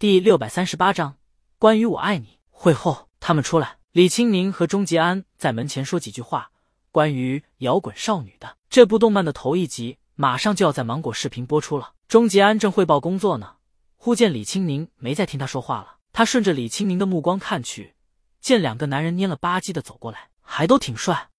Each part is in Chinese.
第六百三十八章关于我爱你。会后，他们出来，李青宁和钟吉安在门前说几句话，关于摇滚少女的这部动漫的头一集马上就要在芒果视频播出了。钟吉安正汇报工作呢，忽见李青宁没再听他说话了。他顺着李青宁的目光看去，见两个男人蔫了吧唧的走过来，还都挺帅。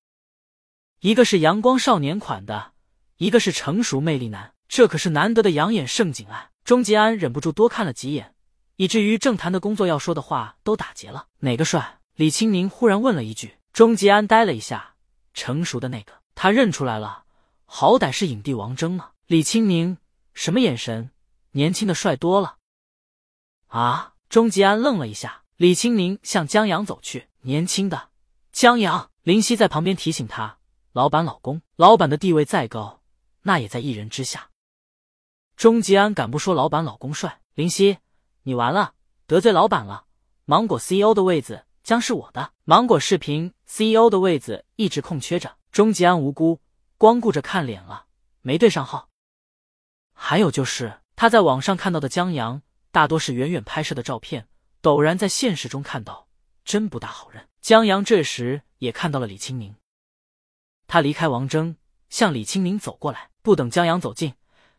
一个是阳光少年款的，一个是成熟魅力男，这可是难得的养眼盛景啊！钟吉安忍不住多看了几眼，以至于正谈的工作要说的话都打结了。哪个帅？李青宁忽然问了一句。钟吉安呆了一下，成熟的那个，他认出来了，好歹是影帝王峥嘛。李青宁什么眼神？年轻的帅多了。啊！钟吉安愣了一下，李青宁向江阳走去，年轻的江阳，林夕在旁边提醒他。老板，老公，老板的地位再高，那也在一人之下。钟吉安敢不说老板老公帅？林夕，你完了，得罪老板了。芒果 CEO 的位子将是我的，芒果视频 CEO 的位子一直空缺着。钟吉安无辜，光顾着看脸了，没对上号。还有就是他在网上看到的江阳，大多是远远拍摄的照片，陡然在现实中看到，真不大好认。江阳这时也看到了李青宁。他离开王峥，向李青宁走过来。不等江阳走近，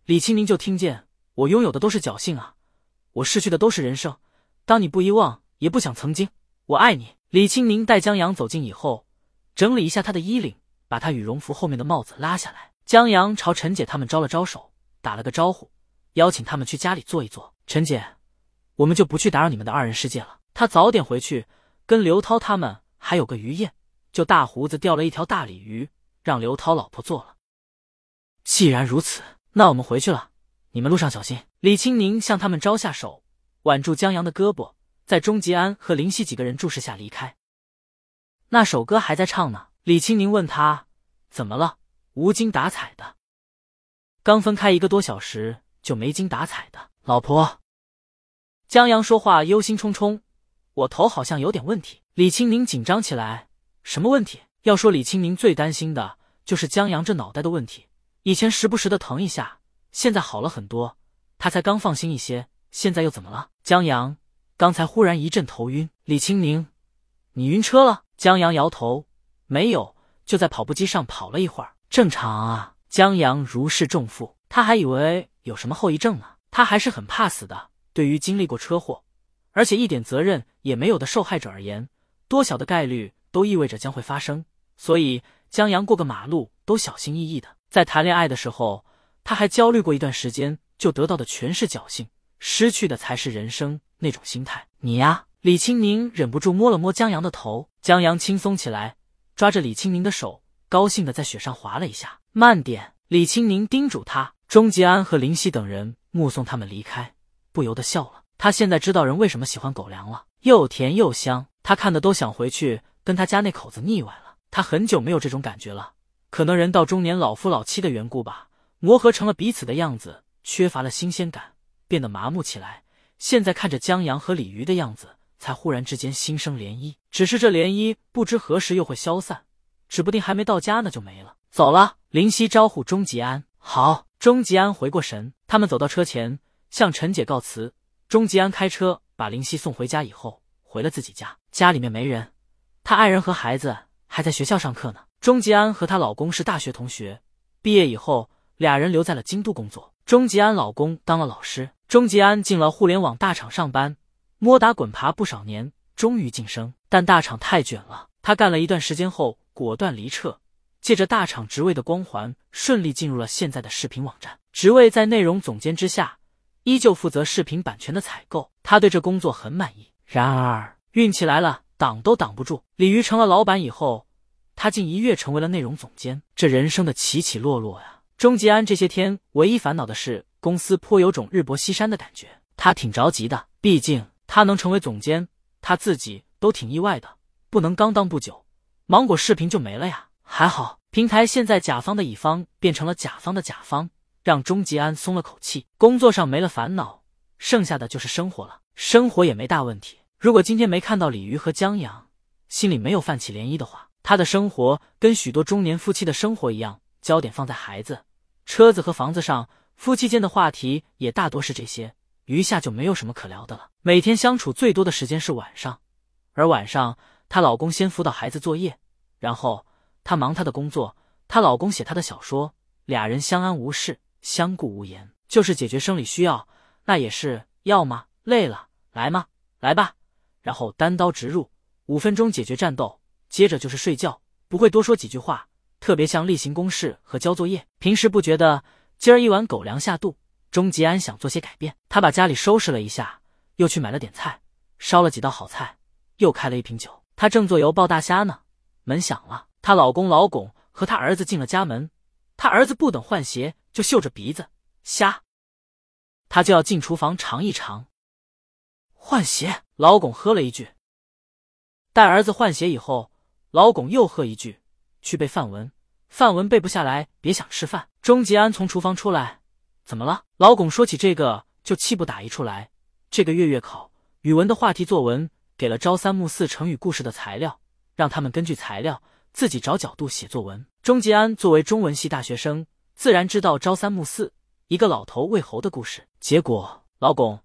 李青宁就听见：“我拥有的都是侥幸啊，我失去的都是人生。当你不遗忘，也不想曾经，我爱你。”李青宁带江阳走近以后，整理一下他的衣领，把他羽绒服后面的帽子拉下来。江阳朝陈姐他们招了招手，打了个招呼，邀请他们去家里坐一坐。陈姐，我们就不去打扰你们的二人世界了。他早点回去，跟刘涛他们还有个鱼宴，就大胡子钓了一条大鲤鱼。让刘涛老婆做了。既然如此，那我们回去了。你们路上小心。李青宁向他们招下手，挽住江阳的胳膊，在钟吉安和林夕几个人注视下离开。那首歌还在唱呢。李青宁问他怎么了？无精打采的。刚分开一个多小时就没精打采的。老婆，江阳说话忧心忡忡，我头好像有点问题。李青宁紧张起来，什么问题？要说李青宁最担心的就是江阳这脑袋的问题，以前时不时的疼一下，现在好了很多，他才刚放心一些。现在又怎么了？江阳刚才忽然一阵头晕。李青宁，你晕车了？江阳摇头，没有，就在跑步机上跑了一会儿，正常啊。江阳如释重负，他还以为有什么后遗症呢。他还是很怕死的。对于经历过车祸，而且一点责任也没有的受害者而言，多小的概率都意味着将会发生。所以江阳过个马路都小心翼翼的。在谈恋爱的时候，他还焦虑过一段时间，就得到的全是侥幸，失去的才是人生那种心态。你呀，李青宁忍不住摸了摸江阳的头，江阳轻松起来，抓着李青宁的手，高兴的在雪上滑了一下。慢点，李青宁叮嘱他。钟吉安和林夕等人目送他们离开，不由得笑了。他现在知道人为什么喜欢狗粮了，又甜又香，他看的都想回去跟他家那口子腻歪了。他很久没有这种感觉了，可能人到中年老夫老妻的缘故吧，磨合成了彼此的样子，缺乏了新鲜感，变得麻木起来。现在看着江阳和李鱼的样子，才忽然之间心生涟漪。只是这涟漪不知何时又会消散，指不定还没到家呢就没了。走了，林夕招呼钟吉安。好，钟吉安回过神。他们走到车前，向陈姐告辞。钟吉安开车把林夕送回家以后，回了自己家。家里面没人，他爱人和孩子。还在学校上课呢。钟吉安和她老公是大学同学，毕业以后俩人留在了京都工作。钟吉安老公当了老师，钟吉安进了互联网大厂上班，摸打滚爬不少年，终于晋升。但大厂太卷了，他干了一段时间后果断离撤，借着大厂职位的光环，顺利进入了现在的视频网站，职位在内容总监之下，依旧负责视频版权的采购。他对这工作很满意。然而运气来了。挡都挡不住。李鱼成了老板以后，他竟一跃成为了内容总监。这人生的起起落落呀！钟吉安这些天唯一烦恼的是，公司颇有种日薄西山的感觉。他挺着急的，毕竟他能成为总监，他自己都挺意外的。不能刚当不久，芒果视频就没了呀！还好平台现在甲方的乙方变成了甲方的甲方，让钟吉安松了口气。工作上没了烦恼，剩下的就是生活了。生活也没大问题。如果今天没看到鲤鱼和江阳，心里没有泛起涟漪的话，他的生活跟许多中年夫妻的生活一样，焦点放在孩子、车子和房子上，夫妻间的话题也大多是这些。余下就没有什么可聊的了。每天相处最多的时间是晚上，而晚上她老公先辅导孩子作业，然后她忙她的工作，她老公写他的小说，俩人相安无事，相顾无言。就是解决生理需要，那也是要吗？累了来吗？来吧，然后单刀直入，五分钟解决战斗，接着就是睡觉，不会多说几句话，特别像例行公事和交作业。平时不觉得，今儿一碗狗粮下肚。钟吉安想做些改变，他把家里收拾了一下，又去买了点菜，烧了几道好菜，又开了一瓶酒。他正做油爆大虾呢，门响了，她老公老巩和他儿子进了家门。他儿子不等换鞋，就嗅着鼻子虾，他就要进厨房尝一尝。换鞋，老巩喝了一句。待儿子换鞋以后，老巩又喝一句：“去背范文，范文背不下来，别想吃饭。”钟吉安从厨房出来。怎么了？老巩说起这个就气不打一处来。这个月月考语文的话题作文给了朝三暮四成语故事的材料，让他们根据材料自己找角度写作文。钟吉安作为中文系大学生，自然知道朝三暮四一个老头喂猴的故事。结果，老巩，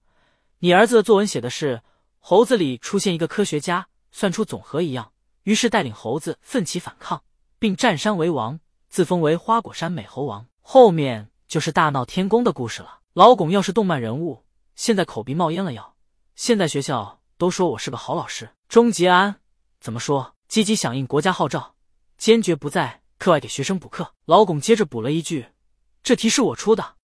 你儿子的作文写的是猴子里出现一个科学家，算出总和一样，于是带领猴子奋起反抗，并占山为王，自封为花果山美猴王。后面。就是大闹天宫的故事了。老巩要是动漫人物，现在口鼻冒烟了。要现在学校都说我是个好老师。钟吉安怎么说？积极响应国家号召，坚决不在课外给学生补课。老巩接着补了一句：“这题是我出的。”